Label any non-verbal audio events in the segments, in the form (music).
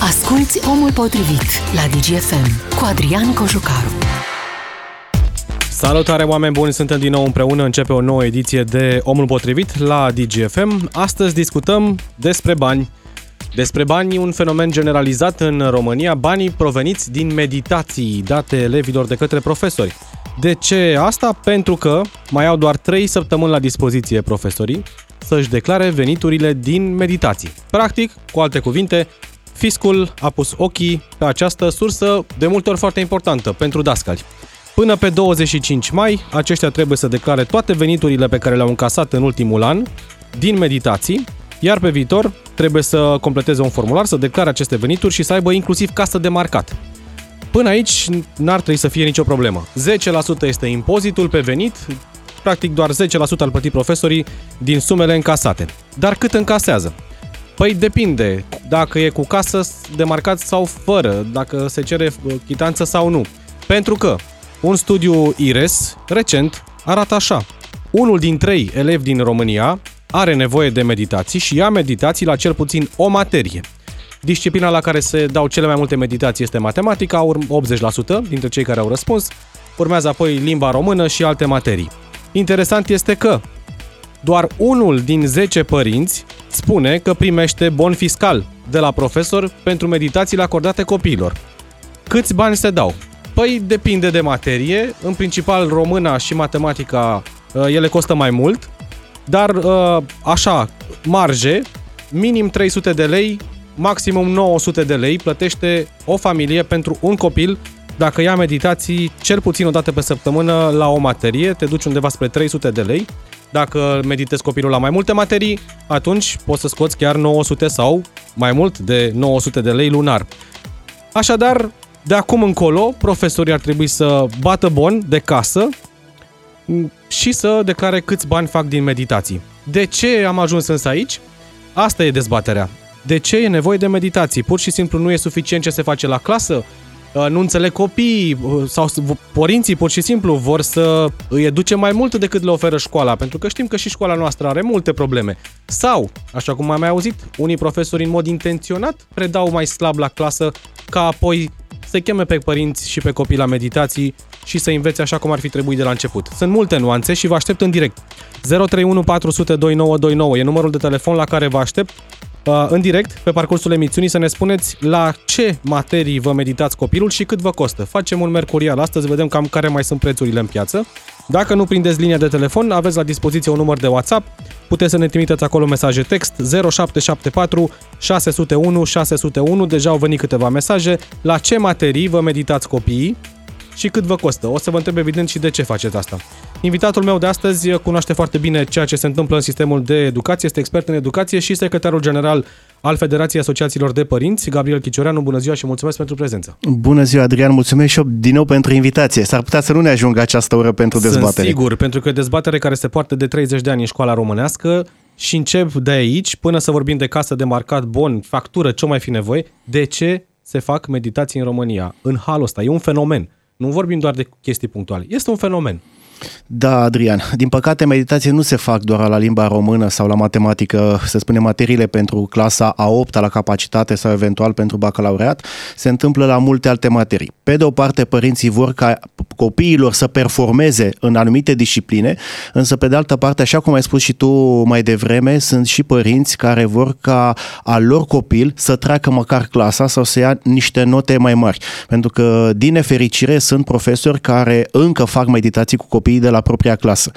Asculți Omul Potrivit la DGFM cu Adrian Cojucaru. Salutare oameni buni, suntem din nou împreună, începe o nouă ediție de Omul Potrivit la DGFM. Astăzi discutăm despre bani. Despre bani, un fenomen generalizat în România, banii proveniți din meditații date elevilor de către profesori. De ce asta? Pentru că mai au doar 3 săptămâni la dispoziție profesorii să-și declare veniturile din meditații. Practic, cu alte cuvinte, fiscul a pus ochii pe această sursă de multe ori foarte importantă pentru dascali. Până pe 25 mai, aceștia trebuie să declare toate veniturile pe care le-au încasat în ultimul an din meditații, iar pe viitor trebuie să completeze un formular, să declare aceste venituri și să aibă inclusiv casă de marcat. Până aici n-ar trebui să fie nicio problemă. 10% este impozitul pe venit, practic doar 10% al plătit profesorii din sumele încasate. Dar cât încasează? Păi depinde dacă e cu casă de marcat sau fără, dacă se cere uh, chitanță sau nu. Pentru că un studiu IRES recent arată așa. Unul din trei elevi din România are nevoie de meditații și ia meditații la cel puțin o materie. Disciplina la care se dau cele mai multe meditații este matematica, 80% dintre cei care au răspuns. Urmează apoi limba română și alte materii. Interesant este că doar unul din 10 părinți spune că primește bon fiscal de la profesor pentru meditațiile acordate copiilor. Câți bani se dau? Păi depinde de materie, în principal româna și matematica uh, ele costă mai mult, dar uh, așa, marge, minim 300 de lei, maximum 900 de lei plătește o familie pentru un copil dacă ia meditații cel puțin o dată pe săptămână la o materie, te duci undeva spre 300 de lei. Dacă meditezi copilul la mai multe materii, atunci poți să scoți chiar 900 sau mai mult de 900 de lei lunar. Așadar, de acum încolo, profesorii ar trebui să bată bon de casă și să declare câți bani fac din meditații. De ce am ajuns însă aici? Asta e dezbaterea. De ce e nevoie de meditații? Pur și simplu nu e suficient ce se face la clasă? Uh, nu înțeleg copiii uh, sau părinții pur și simplu vor să îi educe mai mult decât le oferă școala, pentru că știm că și școala noastră are multe probleme. Sau, așa cum am mai auzit, unii profesori în mod intenționat predau mai slab la clasă ca apoi să cheme pe părinți și pe copii la meditații și să învețe așa cum ar fi trebuit de la început. Sunt multe nuanțe și vă aștept în direct. 031 400 2929 e numărul de telefon la care vă aștept uh, în direct pe parcursul emisiunii să ne spuneți la ce materii vă meditați copilul și cât vă costă. Facem un mercurial astăzi, vedem cam care mai sunt prețurile în piață. Dacă nu prindeți linia de telefon, aveți la dispoziție un număr de WhatsApp, puteți să ne trimiteți acolo mesaje text 0774 601 601, deja au venit câteva mesaje, la ce materii vă meditați copiii și cât vă costă. O să vă întreb evident și de ce faceți asta. Invitatul meu de astăzi cunoaște foarte bine ceea ce se întâmplă în sistemul de educație, este expert în educație și secretarul general al Federației Asociațiilor de Părinți, Gabriel Chicioreanu. Bună ziua și mulțumesc pentru prezență. Bună ziua, Adrian, mulțumesc și eu din nou pentru invitație. S-ar putea să nu ne ajungă această oră pentru dezbatere. Sunt sigur, pentru că dezbatere care se poartă de 30 de ani în școala românească și încep de aici până să vorbim de casă de marcat, bon, factură, ce mai fi nevoie. De ce se fac meditații în România? În halul ăsta. E un fenomen. Nu vorbim doar de chestii punctuale. Este un fenomen. Da, Adrian. Din păcate, meditații nu se fac doar la limba română sau la matematică, să spunem, materiile pentru clasa a 8 la capacitate sau eventual pentru bacalaureat. Se întâmplă la multe alte materii. Pe de o parte, părinții vor ca copiilor să performeze în anumite discipline, însă pe de altă parte, așa cum ai spus și tu mai devreme, sunt și părinți care vor ca al lor copil să treacă măcar clasa sau să ia niște note mai mari. Pentru că, din nefericire, sunt profesori care încă fac meditații cu copii copiii de la propria clasă.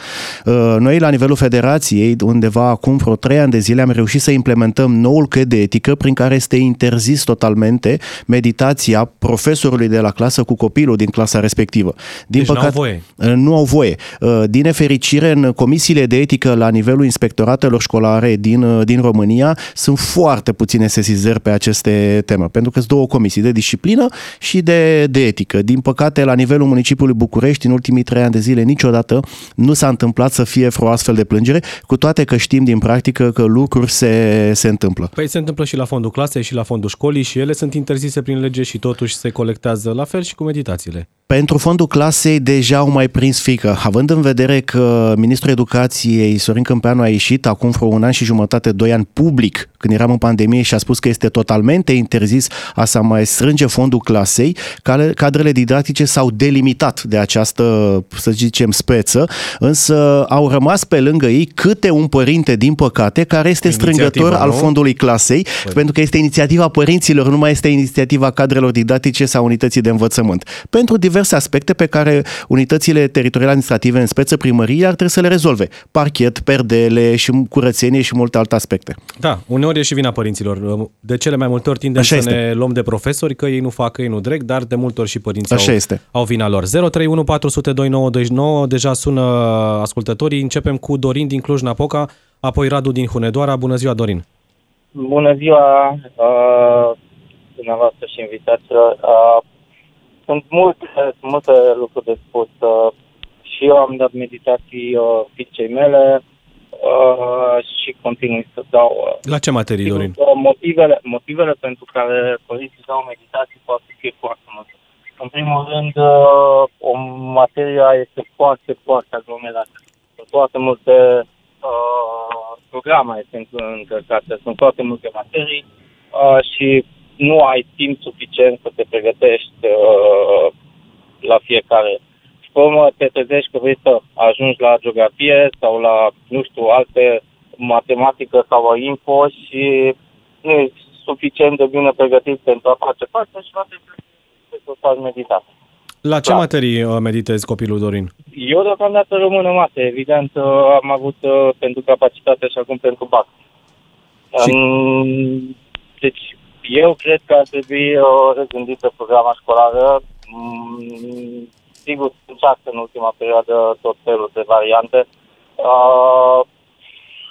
Uh, noi, la nivelul federației, undeva acum vreo trei ani de zile, am reușit să implementăm noul căi de etică prin care este interzis totalmente meditația profesorului de la clasă cu copilul din clasa respectivă. Din deci păcate, nu au voie. Uh, nu au voie. Uh, din nefericire, în comisiile de etică la nivelul inspectoratelor școlare din, din România sunt foarte puține sesizări pe aceste teme, pentru că sunt două comisii, de disciplină și de, de etică. Din păcate, la nivelul municipiului București, în ultimii trei ani de zile, nici niciodată nu s-a întâmplat să fie vreo astfel de plângere, cu toate că știm din practică că lucruri se, se întâmplă. Păi se întâmplă și la fondul clasei și la fondul școlii și ele sunt interzise prin lege și totuși se colectează la fel și cu meditațiile. Pentru fondul clasei deja au mai prins fică. Având în vedere că ministrul educației Sorin Câmpeanu a ieșit acum vreo un an și jumătate, doi ani public, când eram în pandemie și a spus că este totalmente interzis a să mai strânge fondul clasei, cadrele didactice s-au delimitat de această, să zicem, speță, însă au rămas pe lângă ei câte un părinte, din păcate, care este strângător nu? al fondului clasei, păi. pentru că este inițiativa părinților, nu mai este inițiativa cadrelor didactice sau unității de învățământ. Pentru diverse aspecte pe care unitățile teritoriale administrative, în speță primării, ar trebui să le rezolve. Parchet, perdele și curățenie și multe alte aspecte. Da, uneori e și vina părinților. De cele mai multe ori tindem Așa să este. ne luăm de profesori, că ei nu fac, că ei nu dreg, dar de multe ori și părinții Așa au, este. au vina lor. 031 400 2929, deja sună ascultătorii. Începem cu Dorin din Cluj-Napoca, apoi Radu din Hunedoara. Bună ziua, Dorin! Bună ziua, uh, dumneavoastră și invitaților. Uh, sunt multe, multe lucruri de spus. Uh, și eu am dat meditații uh, fiicei mele uh, și continui să dau. Uh, La ce materii, Dorin? Uh, motivele, motivele pentru care părinții dau meditații poate fi foarte multe. În primul rând, uh, o materie este foarte, foarte aglomerată. Sunt foarte multe uh, programe este încărcate, sunt foarte multe materii uh, și nu ai timp suficient să te pregătești uh, la fiecare. Și pe urmă te trezești că vrei să ajungi la geografie sau la, nu știu, alte matematică sau la info și nu e suficient de bine pregătit pentru a face față și va trebui să faci meditație. La ce da. materii uh, meditezi copilul Dorin? Eu deocamdată rămân în mate. Evident, uh, am avut uh, pentru capacitate și acum pentru BAC. Și... Deci, eu cred că ar trebui o regândită programa școlară. Mm, sigur, încearcă în ultima perioadă tot felul de variante. Uh,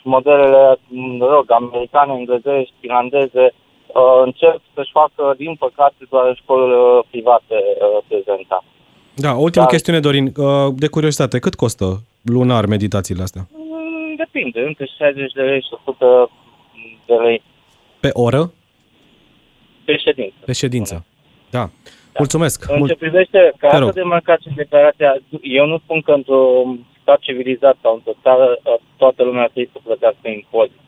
modelele, rog, americane, englezești, finlandeze, uh, încep să-și facă, din păcate, doar școlile private uh, prezenta. Da, ultima Dar, chestiune, Dorin, uh, de curiozitate, cât costă lunar meditațiile astea? Mm, depinde, între 60 de lei și 100 de lei. Pe oră? Pe ședință. Pe ședință. Da. da. Mulțumesc. În ce privește cartea de marcat și declarația, eu nu spun că într-un stat civilizat sau într-o țară toată lumea trebuie să plătească impozit.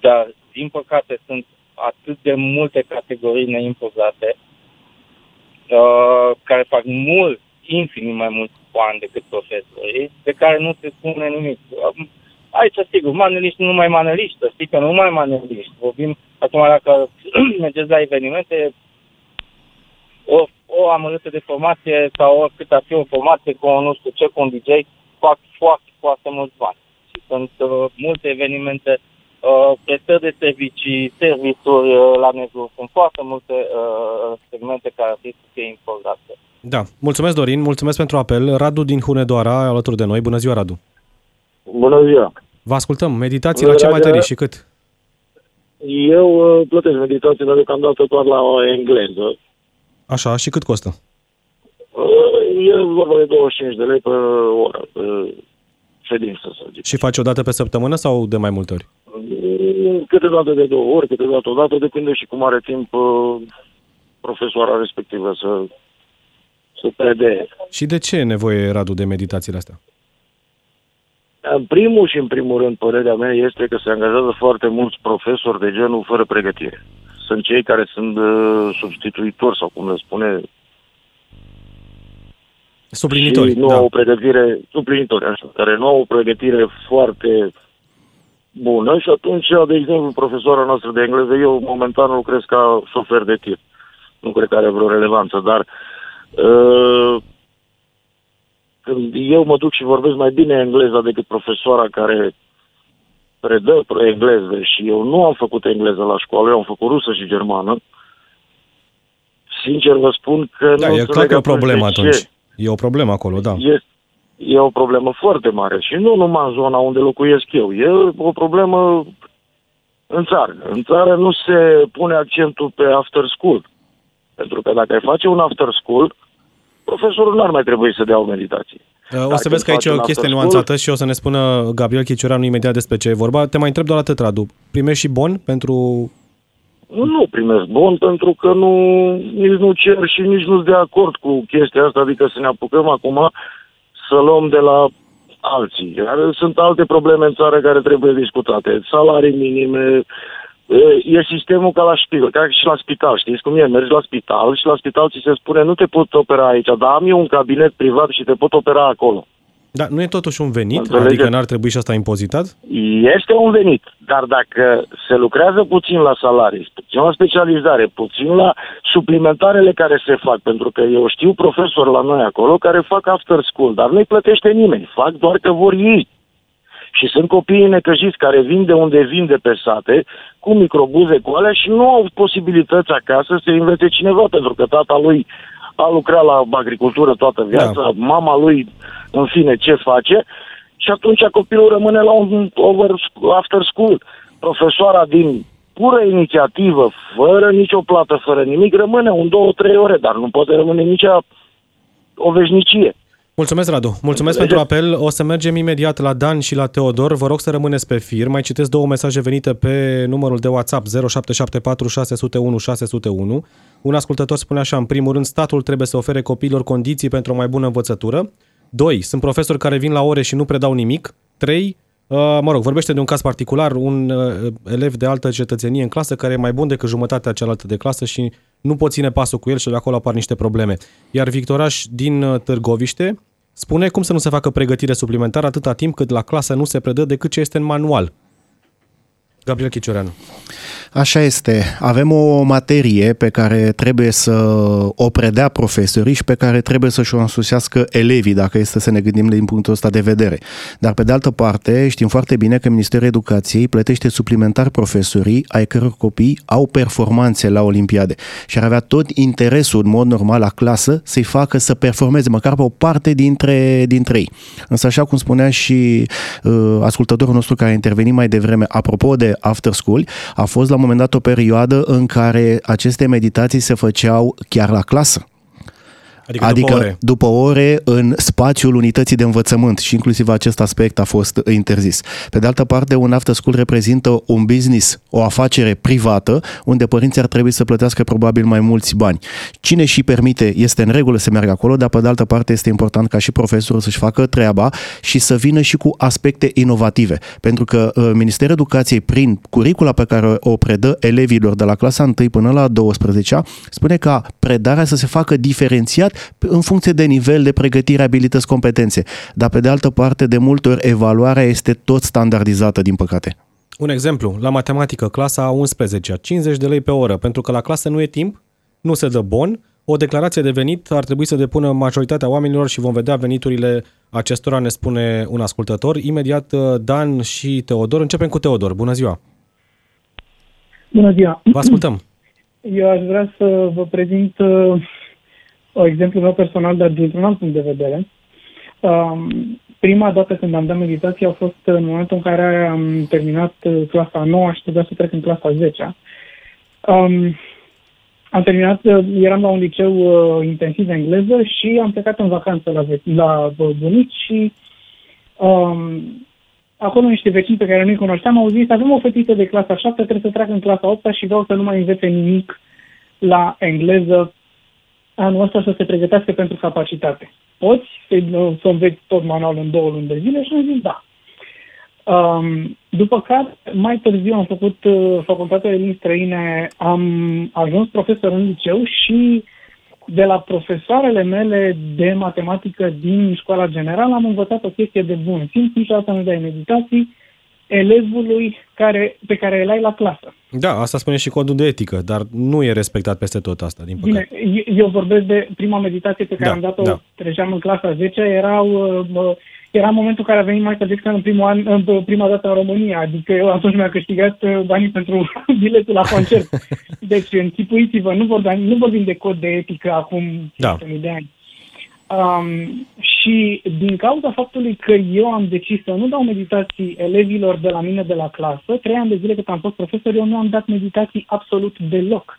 Dar, din păcate, sunt atât de multe categorii neimpozate uh, care fac mult, infinit mai mulți bani decât profesorii, de care nu se spune nimic. Aici, sigur, maneliști, nu mai maneliști, să știi că nu mai maneliști. Vorbim, acum, dacă (clears throat) mergeți la evenimente, o, o amărâtă de formație sau oricât ar fi o formație cu nu știu ce, cu un DJ, fac foarte, foarte mulți bani. Și sunt uh, multe evenimente, uh, prestări de servicii, servituri uh, la negru. Sunt foarte multe uh, segmente care ar trebui să fie importante. Da. Mulțumesc, Dorin. Mulțumesc pentru apel. Radu din Hunedoara, alături de noi. Bună ziua, Radu. Bună ziua! Vă ascultăm. Meditații Bună la ce materii și cât? Eu uh, plătesc meditațiile deocamdată doar la o engleză. Așa, și cât costă? Uh, e vorba de 25 de lei pe oră, pe ședință, să zic. Și faci o dată pe săptămână sau de mai multe ori? Uh, câteodată de două ori, câteodată o dată, depinde și cum are timp profesoara respectivă să, să prede. Și de ce e nevoie, Radu, de meditațiile astea? În primul și în primul rând, părerea mea este că se angajează foarte mulți profesori de genul fără pregătire. Sunt cei care sunt uh, substituitori sau cum le spune Suplinitori, și nu da. au o pregătire, suplinitori, așa, care nu au o pregătire foarte bună și atunci, de exemplu, profesoara noastră de engleză, eu momentan lucrez ca șofer de tir. Nu cred că are vreo relevanță, dar uh, când eu mă duc și vorbesc mai bine engleza decât profesoara care predă engleză și eu nu am făcut engleză la școală, eu am făcut rusă și germană, sincer vă spun că da, nu e clar că e o problemă atunci. Ce. E o problemă acolo, da. E, e o problemă foarte mare și nu numai în zona unde locuiesc eu. E o problemă în țară. În țară nu se pune accentul pe after school. Pentru că dacă ai face un after school, profesorul n-ar mai trebui să dea o meditație. Uh, o să vezi că aici e o chestie nuanțată și o să ne spună Gabriel Chiciuranu imediat despre ce e vorba. Te mai întreb doar atât, Radu. Primești și bon pentru Nu primesc bon pentru că nu, nici nu cer și nici nu sunt de acord cu chestia asta, adică să ne apucăm acum să luăm de la alții. Iar sunt alte probleme în țară care trebuie discutate. Salarii minime, e sistemul ca la spital, ca și la spital, știți cum e? Mergi la spital și la spital ți se spune nu te pot opera aici, dar am eu un cabinet privat și te pot opera acolo. Da, nu e totuși un venit? Înțelege? Adică n-ar trebui și asta impozitat? Este un venit, dar dacă se lucrează puțin la salarii, puțin la specializare, puțin la suplimentarele care se fac, pentru că eu știu profesori la noi acolo care fac after school, dar nu-i plătește nimeni, fac doar că vor ei. Și sunt copiii necăjiți care vin de unde vin de pe sate, cu microbuze cu alea și nu au posibilități acasă să învețe cineva, pentru că tata lui a lucrat la agricultură toată viața, da. mama lui, în fine, ce face, și atunci copilul rămâne la un over, after school. Profesoara din pură inițiativă, fără nicio plată, fără nimic, rămâne un, două, trei ore, dar nu poate rămâne nici o veșnicie. Mulțumesc, Radu. Mulțumesc pentru apel. O să mergem imediat la Dan și la Teodor. Vă rog să rămâneți pe fir. Mai citesc două mesaje venite pe numărul de WhatsApp 0774 601 601. Un ascultător spune așa, în primul rând, statul trebuie să ofere copiilor condiții pentru o mai bună învățătură. 2. Sunt profesori care vin la ore și nu predau nimic. 3. Uh, mă rog, vorbește de un caz particular, un uh, elev de altă cetățenie în clasă care e mai bun decât jumătatea cealaltă de clasă și nu pot ține pasul cu el și de acolo apar niște probleme. Iar Victoraș din uh, Târgoviște spune cum să nu se facă pregătire suplimentară atâta timp cât la clasă nu se predă decât ce este în manual. Gabriel Chicioreanu. Așa este. Avem o materie pe care trebuie să o predea profesorii și pe care trebuie să-și o însusească elevii, dacă este să ne gândim din punctul ăsta de vedere. Dar pe de altă parte, știm foarte bine că Ministerul Educației plătește suplimentar profesorii ai căror copii au performanțe la Olimpiade și ar avea tot interesul, în mod normal, la clasă să-i facă să performeze măcar pe o parte dintre, dintre ei. Însă, așa cum spunea și uh, ascultătorul nostru care a intervenit mai devreme, apropo de after school, a fost la un moment dat o perioadă în care aceste meditații se făceau chiar la clasă. Adică, adică după, ore. după ore în spațiul unității de învățământ și inclusiv acest aspect a fost interzis. Pe de altă parte, un after school reprezintă un business, o afacere privată, unde părinții ar trebui să plătească probabil mai mulți bani. Cine și permite este în regulă să meargă acolo, dar pe de altă parte este important ca și profesorul să-și facă treaba și să vină și cu aspecte inovative. Pentru că uh, Ministerul Educației, prin curicula pe care o predă elevilor de la clasa 1 până la 12 spune ca predarea să se facă diferențiat în funcție de nivel de pregătire, abilități, competențe. Dar pe de altă parte, de multe ori, evaluarea este tot standardizată, din păcate. Un exemplu, la matematică, clasa a 11 50 de lei pe oră, pentru că la clasă nu e timp, nu se dă bon, o declarație de venit ar trebui să depună majoritatea oamenilor și vom vedea veniturile acestora, ne spune un ascultător. Imediat uh, Dan și Teodor. Începem cu Teodor. Bună ziua! Bună ziua! Vă ascultăm! Eu aș vrea să vă prezint uh, exemplu meu personal, dar dintr-un alt punct de vedere. Um, prima dată când am dat meditație a fost în momentul în care am terminat uh, clasa 9 și trebuia să trec în clasa 10 um, am terminat, uh, eram la un liceu uh, intensiv de engleză și am plecat în vacanță la, la bunici și um, acolo niște vecini pe care nu-i cunoșteam au zis avem o fetiță de clasa 7, trebuie să treacă în clasa 8 și vreau să nu mai învețe nimic la engleză anul ăsta să se pregătească pentru capacitate. Poți să, să înveți tot manualul în două luni de zile și am zis da. Um, după care, mai târziu am făcut uh, facultatea de limbi străine, am ajuns profesor în liceu și de la profesoarele mele de matematică din școala generală am învățat o chestie de bun simț, niciodată nu dai meditații, elevului care, pe care îl ai la clasă. Da, asta spune și codul de etică, dar nu e respectat peste tot asta, din păcate. Bine, eu vorbesc de prima meditație pe care da, am dat-o, da. treceam în clasa 10, erau, era momentul în care a venit mai Jackson în, primul an, în prima dată în România, adică eu atunci mi-a câștigat uh, banii pentru (laughs) biletul la concert. (laughs) Deci, închipuiți-vă, nu vorbim, nu vorbim de cod de etică acum da. de ani. Um, și din cauza faptului că eu am decis să nu dau meditații elevilor de la mine de la clasă, trei ani de zile cât am fost profesor, eu nu am dat meditații absolut deloc,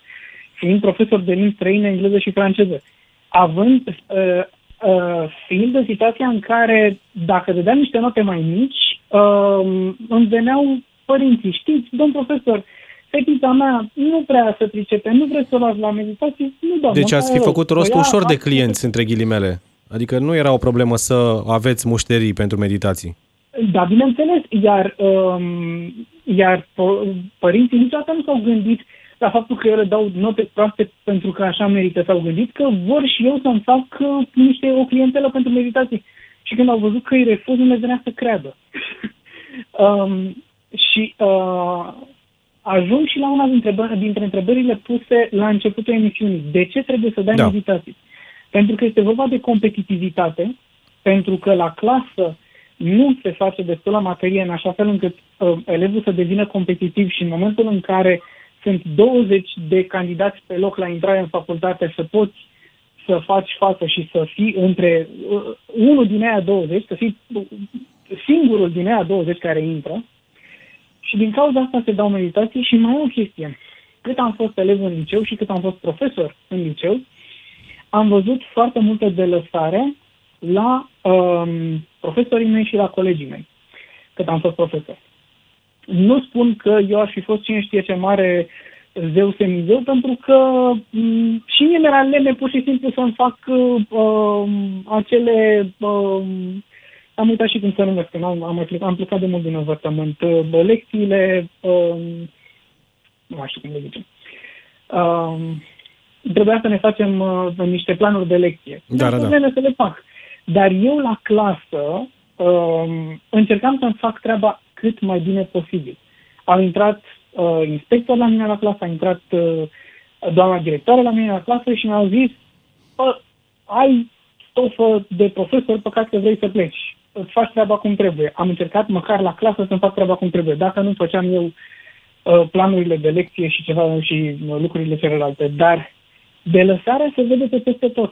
fiind profesor de limbi străine, engleză și franceză. Având, uh, uh, fiind în situația în care, dacă dădeam niște note mai mici, uh, îmi veneau părinții, știți, domn profesor, fetița mea nu prea să pricepe, nu vreți să o las la meditații, nu dau. Deci ați fi făcut rost ușor de clienți, între ghilimele. Adică nu era o problemă să aveți mușterii pentru meditații. Da, bineînțeles, iar, um, iar părinții niciodată nu s-au gândit la faptul că eu le dau note proaste pentru că așa merită. S-au gândit că vor și eu să-mi fac uh, niște o clientelă pentru meditații. Și când au văzut că îi refuz, nu le venea să creadă. (laughs) um, și uh, ajung și la una dintre, dintre întrebările puse la începutul emisiunii. De ce trebuie să dai da. meditații? Pentru că este vorba de competitivitate, pentru că la clasă nu se face destul la materie în așa fel încât uh, elevul să devină competitiv și în momentul în care sunt 20 de candidați pe loc la intrare în facultate să poți să faci față și să fii între uh, unul din aia 20, să fii singurul din aia 20 care intră, și din cauza asta se dau meditații și mai o chestie. Cât am fost elev în liceu și cât am fost profesor în liceu, am văzut foarte multă delăsare la um, profesorii mei și la colegii mei, cât am fost profesor. Nu spun că eu aș fi fost cine știe ce mare zeu semizeu, pentru că um, și mie mi-era lene pur și simplu să-mi fac uh, acele uh, am uitat și cum să numesc, că am, am, am plecat de mult din învățământ. Uh, lecțiile, um, nu mai știu cum le zicem, um, trebuia să ne facem uh, niște planuri de lecție. Da, da, da. să le fac. Dar eu la clasă um, încercam să-mi fac treaba cât mai bine posibil. Au intrat uh, inspector la mine la clasă, a intrat uh, doamna directoare la mine la clasă și mi-au zis ai stofă de profesor pe care vrei să pleci îți faci treaba cum trebuie. Am încercat măcar la clasă să-mi fac treaba cum trebuie. Dacă nu făceam eu uh, planurile de lecție și ceva și uh, lucrurile celelalte, dar de lăsare se vede pe peste tot.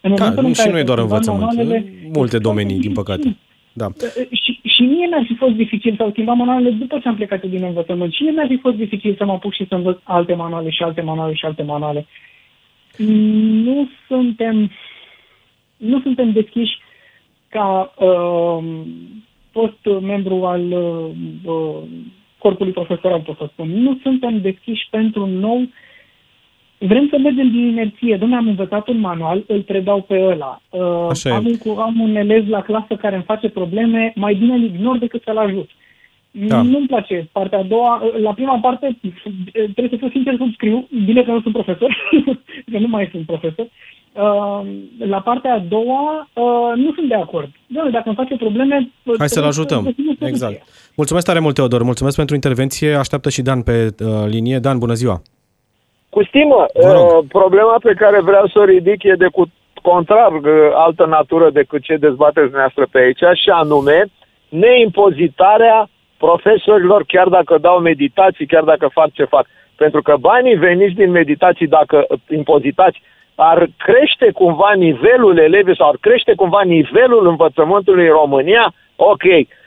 În da, nu, și nu e doar învățământ, manualele, multe domenii, din păcate. Da. Uh, și, și mie mi-ar fi fost dificil să schimba manualele după ce am plecat din învățământ. Și mie mi-ar fi fost dificil să mă apuc și să învăț alte manuale și alte manuale și alte manuale. Nu suntem, nu suntem deschiși ca uh, fost membru al uh, uh, corpului profesoral, pot să spun. Nu suntem deschiși pentru nou Vrem să mergem din inerție. Dom'le, am învățat un manual, îl predau pe ăla. Uh, Așa am, un, am un elev la clasă care îmi face probleme, mai bine îl ignor decât să-l ajut. Da. Nu-mi place partea a doua. La prima parte, trebuie să fiu sincer, subscriu. Bine că nu sunt profesor, (laughs) că nu mai sunt profesor. Uh, la partea a doua, uh, nu sunt de acord. Doamne, dacă îmi face probleme... Hai să-l ajutăm. Exact. Mulțumesc tare mult, Teodor. Mulțumesc pentru intervenție. Așteaptă și Dan pe uh, linie. Dan, bună ziua! Cu stimă, uh, problema pe care vreau să o ridic e de cu contrar uh, altă natură decât ce dezbateți dumneavoastră pe aici, și anume neimpozitarea profesorilor, chiar dacă dau meditații, chiar dacă fac ce fac. Pentru că banii veniți din meditații, dacă impozitați, ar crește cumva nivelul elevii sau ar crește cumva nivelul învățământului în România, ok.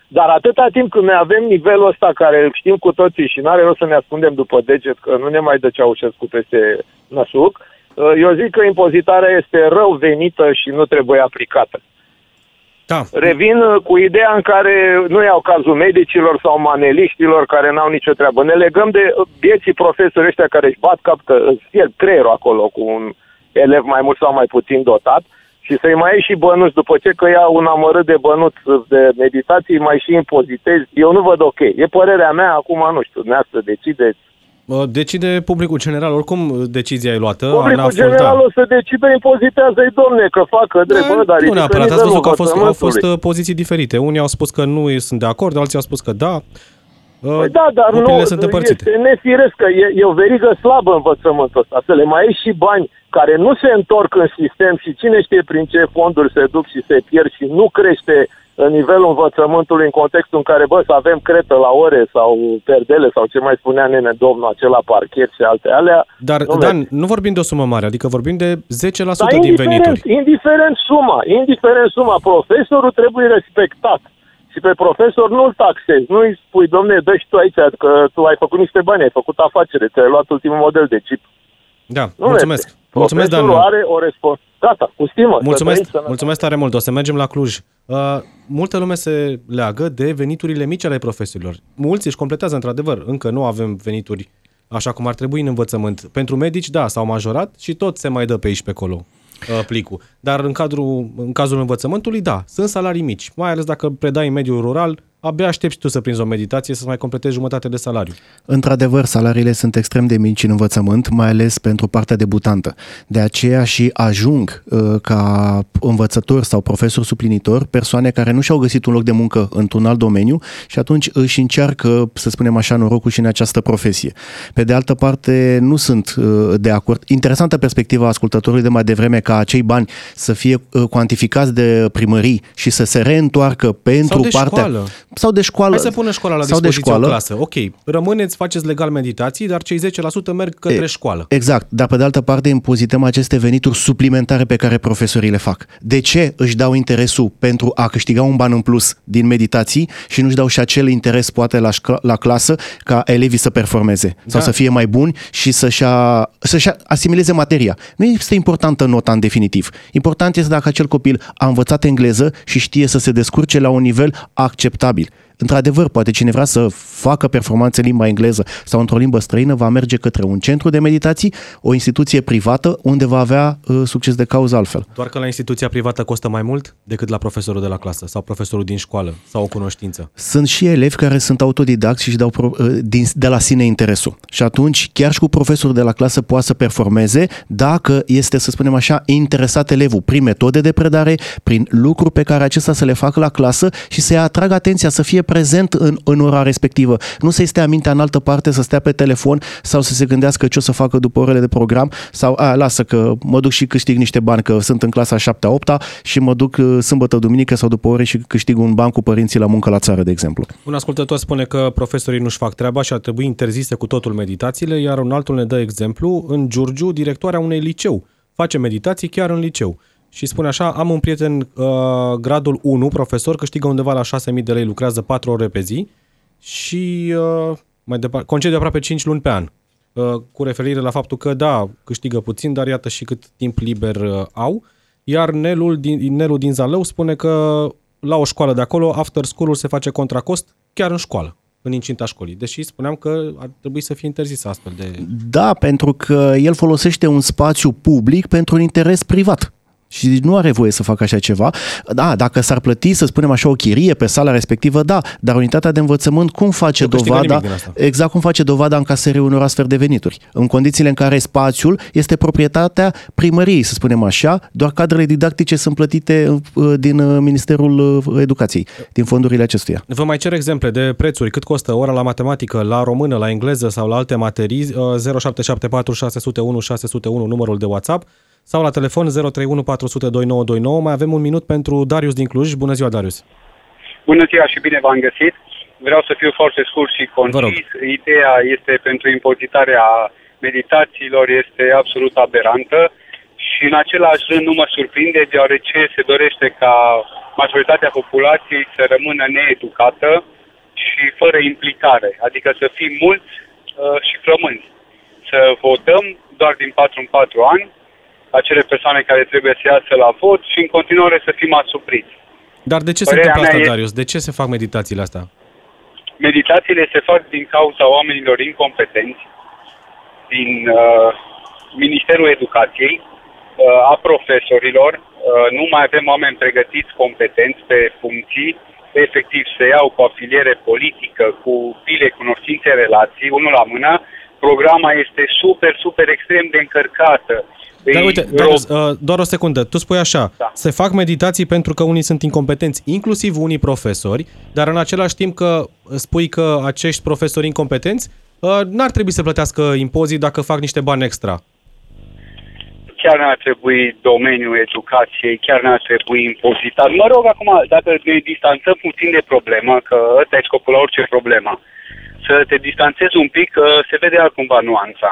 Dar atâta timp când noi avem nivelul ăsta care îl știm cu toții și nu are rost să ne ascundem după deget că nu ne mai dă Ceaușescu peste năsuc, eu zic că impozitarea este rău venită și nu trebuie aplicată. Da. Revin uh, cu ideea în care nu iau cazul medicilor sau maneliștilor care n-au nicio treabă. Ne legăm de uh, vieții profesori ăștia care își bat cap că îți fierb creierul acolo cu un elev mai mult sau mai puțin dotat și să-i mai iei și bănuți după ce că ia un amărât de bănuți de meditații, mai și impozitezi. Eu nu văd ok. E părerea mea, acum nu știu, dumneavoastră decideți Decide publicul general, oricum decizia e luată. Publicul general o să decide, impozitează-i, domne, că facă drept, bă, dar Nu neapărat, ați văzut că au fost, au fost uh, poziții diferite. Unii au spus că nu sunt de acord, alții au spus că da. Uh, păi da, dar nu, sunt împărțite. este nefiresc că e, e o verigă slabă învățământul ăsta. Să le mai iei și bani care nu se întorc în sistem și cine știe prin ce fonduri se duc și se pierd și nu crește în nivelul învățământului în contextul în care, bă, să avem cretă la ore sau perdele sau ce mai spunea nene domnul, acela parchet și alte alea. Dar, nu Dan, nu vorbim de o sumă mare, adică vorbim de 10% din venituri. Indiferent suma, indiferent suma, profesorul trebuie respectat. Și pe profesor nu-l taxezi, nu-i spui, domne, dă și tu aici, că tu ai făcut niște bani, ai făcut afacere, ți-ai luat ultimul model de chip. Da, nu mulțumesc. Merge. Mulțumesc, Dan. are o responsabilitate. Gata, cu stimă. Mulțumesc, mulțumesc tare mult. O să mergem la Cluj. Uh, multă lume se leagă de veniturile mici ale profesorilor. Mulți își completează, într-adevăr. Încă nu avem venituri așa cum ar trebui în învățământ. Pentru medici, da, s-au majorat și tot se mai dă pe aici pe acolo uh, plicul. Dar în, cadrul, în cazul învățământului, da, sunt salarii mici, mai ales dacă predai în mediul rural, abia aștepți tu să prinzi o meditație să mai completezi jumătate de salariu. Într-adevăr, salariile sunt extrem de mici în învățământ, mai ales pentru partea debutantă. De aceea și ajung uh, ca învățători sau profesori suplinitori persoane care nu și-au găsit un loc de muncă într-un alt domeniu și atunci își încearcă, să spunem așa, norocul și în această profesie. Pe de altă parte, nu sunt uh, de acord. Interesantă perspectiva ascultătorului de mai devreme ca acei bani să fie uh, cuantificați de primării și să se reîntoarcă pentru Sau de partea școală. Sau de școală. Hai să pună școala la sau de dispoziție școală. o clasă. Ok, rămâneți, faceți legal meditații, dar cei 10% merg către E, școală. Exact, dar pe de altă parte impozităm aceste venituri suplimentare pe care profesorii le fac. De ce își dau interesul pentru a câștiga un ban în plus din meditații și nu-și dau și acel interes poate la, șco- la clasă ca elevii să performeze sau Da. să fie mai buni și să-și, a, să-și asimileze materia. Nu este importantă nota în definitiv. Important este dacă acel copil a învățat engleză și știe să se descurce la un nivel acceptabil. mobile. Într-adevăr, poate cine vrea să facă performanțe în limba engleză sau într-o limbă străină va merge către un centru de meditații, o instituție privată unde va avea uh, succes de cauză altfel. Doar că la instituția privată costă mai mult decât la profesorul de la clasă sau profesorul din școală sau o cunoștință. Sunt și elevi care sunt autodidacți și își dau pro, uh, din, de la sine interesul. Și atunci, chiar și cu profesorul de la clasă poate să performeze dacă este, să spunem așa, interesat elevul prin metode de predare, prin lucruri pe care acesta să le facă la clasă și să-i atragă atenția, să fie prezent în, în ora respectivă. Nu să-i stea mintea în altă parte, să stea pe telefon sau să se gândească ce o să facă după orele de program sau a, lasă că mă duc și câștig niște bani, că sunt în clasa 7-8 și mă duc uh, sâmbătă, duminică sau după ore și câștig un ban cu părinții la muncă la țară, de exemplu. Un ascultător spune că profesorii nu-și fac treaba și ar trebui interzise cu totul meditațiile, iar un altul ne dă exemplu, în Giurgiu, directoarea unei liceu face meditații chiar în liceu. Și spune așa, am un prieten uh, gradul 1, profesor, câștigă undeva la 6.000 de lei, lucrează 4 ore pe zi și uh, mai departe, concediu aproape 5 luni pe an. Uh, cu referire la faptul că, da, câștigă puțin, dar iată și cât timp liber uh, au. Iar Nelul din, Nelul din Zalău spune că la o școală de acolo, after school-ul se face contra cost chiar în școală, în incinta școlii. Deși spuneam că ar trebui să fie interzis astfel de... Da, pentru că el folosește un spațiu public pentru un interes privat. Și nu are voie să facă așa ceva. Da, dacă s-ar plăti, să spunem așa, o chirie pe sala respectivă, da, dar unitatea de învățământ cum face Nu câștigă dovada, nimic din asta. exact cum face dovada încasării unor astfel de venituri. În condițiile în care spațiul este proprietatea primăriei, să spunem așa, doar cadrele didactice sunt plătite uh, din uh, Ministerul uh, Educației, din fondurile acestuia. Vă mai cer exemple de prețuri, cât costă ora la matematică, la română, la engleză sau la alte materii, uh, 0774 601 601 numărul de WhatsApp sau la telefon 031 400 2929. Mai avem un minut pentru Darius din Cluj. Bună ziua, Darius! Bună ziua și bine v-am găsit. Vreau să fiu foarte scurt și Vă rog. concis. Ideea este pentru impozitarea meditațiilor este absolut aberantă și în același rând nu mă surprinde deoarece se dorește ca majoritatea populației să rămână needucată și fără implicare, adică să fim mulți uh, și flămânzi. Să votăm doar din 4 în 4 ani acele persoane care trebuie să iasă la vot și în continuare să fim asupriți. Dar de ce se Părerea întâmplă asta, mea e- Darius? De ce se fac meditațiile astea? Meditațiile se fac din cauza oamenilor incompetenți, din uh, Ministerul Educației, uh, a profesorilor. Uh, nu mai avem oameni pregătiți, competenți pe funcții, efectiv se iau cu afiliere politică, cu pile, cunoștințe, relații, unul la mână. Programa este super, super extrem de încărcată. Dar Îi uite, rog- Darius, uh, doar o secundă. Tu spui așa, Da. se fac meditații pentru că unii sunt incompetenți, inclusiv unii profesori, dar în același timp că spui că acești profesori incompetenți uh, n-ar trebui să plătească impozit dacă fac niște bani extra. chiar n-ar trebui domeniul educației, chiar n-ar trebui impozitat. Mă rog, acum, dacă ne distanțăm puțin de problemă, că ăsta e scopul la orice problemă, să te distanțezi un pic, că se vede altcumva nuanța.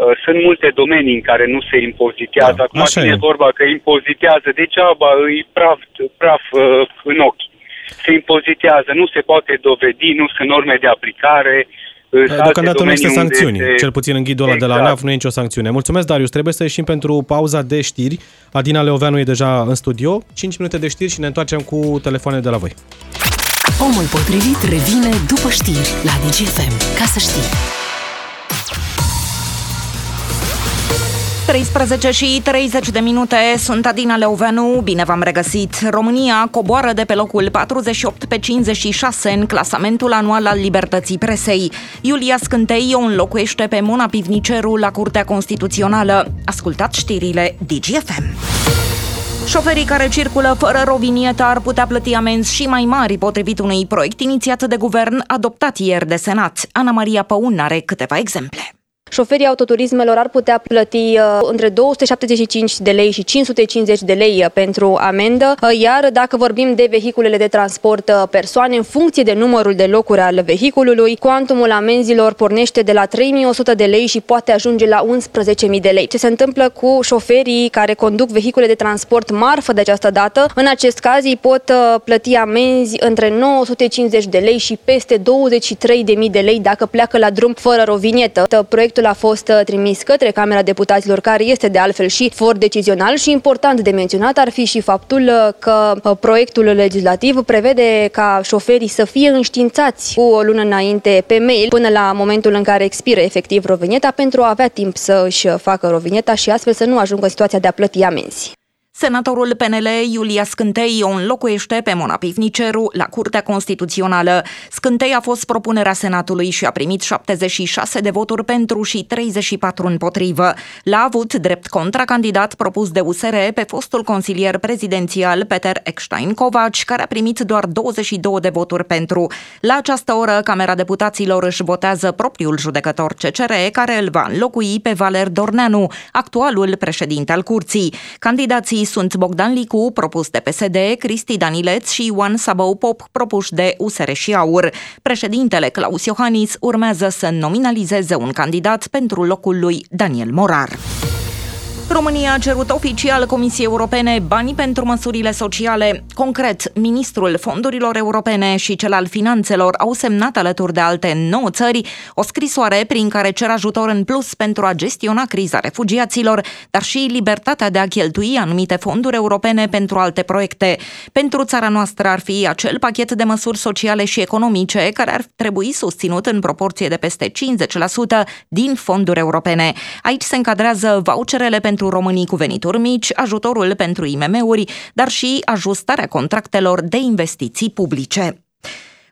Uh, Sunt multe domenii în care nu se impozitează. Da, Acum așa nu e. e vorba că impozitează degeaba, îi praf, praf uh, în ochi. Se impozitează, nu se poate dovedi, nu sunt norme de aplicare. uh, sunt alte Deocamdată nu există domenii unde sancțiuni. se- Cel puțin în ghidul ăla de la Exact. ANAF nu e nicio sancțiune. Mulțumesc, Darius. Trebuie să ieșim pentru pauza de știri. Adina Leoveanu e deja în studio. 5 minute de știri și ne întoarcem cu telefoane de la voi. Omul potrivit revine după știri la DGFM. Ca să știi. 13 și 30 de minute, sunt Adina Leovenu, bine v-am regăsit. România coboară de pe locul 48 pe 56 în clasamentul anual al libertății presei. Iulia Scântei o înlocuiește pe Mona Pivniceru la Curtea Constituțională. Ascultați știrile DGFM. Șoferii care circulă fără rovinietă ar putea plăti amenzi și mai mari potrivit unui proiect inițiat de guvern adoptat ieri de Senat. Ana Maria Păun are câteva exemple. Șoferii autoturismelor ar putea plăti uh, între 275 de lei și 550 de lei uh, pentru amendă, uh, iar dacă vorbim de vehiculele de transport uh, persoane, în funcție de numărul de locuri al vehiculului, cuantumul amenzilor pornește de la 3100 de lei și poate ajunge la 11.000 de lei. Ce se întâmplă cu șoferii care conduc vehicule de transport marfă de această dată? În acest caz, ei pot uh, plăti amenzi între 950 de lei și peste 23.000 de lei dacă pleacă la drum fără rovinietă. Proiectul Proiectul a fost uh, trimis către Camera Deputaților, care este de altfel și for decizional și important de menționat ar fi și faptul uh, că uh, proiectul legislativ prevede ca șoferii să fie înștiințați cu o lună înainte pe mail până la momentul în care expiră efectiv rovineta pentru a avea timp să își facă rovineta și astfel să nu ajungă în situația de a plăti amenzi. Senatorul PNL Iulia Scântei o înlocuiește pe Mona Pivniceru la Curtea Constituțională. Scântei a fost propunerea Senatului și a primit 76 de voturi pentru și 34 împotrivă. L-a avut drept contracandidat propus de USR pe fostul consilier prezidențial Peter Eckstein Covaci, care a primit doar 22 de voturi pentru. La această oră, Camera Deputaților își votează propriul judecător CCR, care îl va înlocui pe Valer Dorneanu, actualul președinte al curții. Candidații sunt Bogdan Licu, propus de PSD, Cristi Danileț și Ioan Sabău Pop, propuși de USR și AUR. Președintele Claus Iohannis urmează să nominalizeze un candidat pentru locul lui Daniel Morar. România a cerut oficial Comisiei Europene banii pentru măsurile sociale. Concret, ministrul fondurilor europene și cel al finanțelor au semnat alături de alte nouă țări o scrisoare prin care cer ajutor în plus pentru a gestiona criza refugiaților, dar și libertatea de a cheltui anumite fonduri europene pentru alte proiecte. Pentru țara noastră ar fi acel pachet de măsuri sociale și economice care ar trebui susținut în proporție de peste 50% din fonduri europene. Aici se încadrează voucherele pentru pentru românii cu venituri mici, ajutorul pentru IMM-uri, dar și ajustarea contractelor de investiții publice.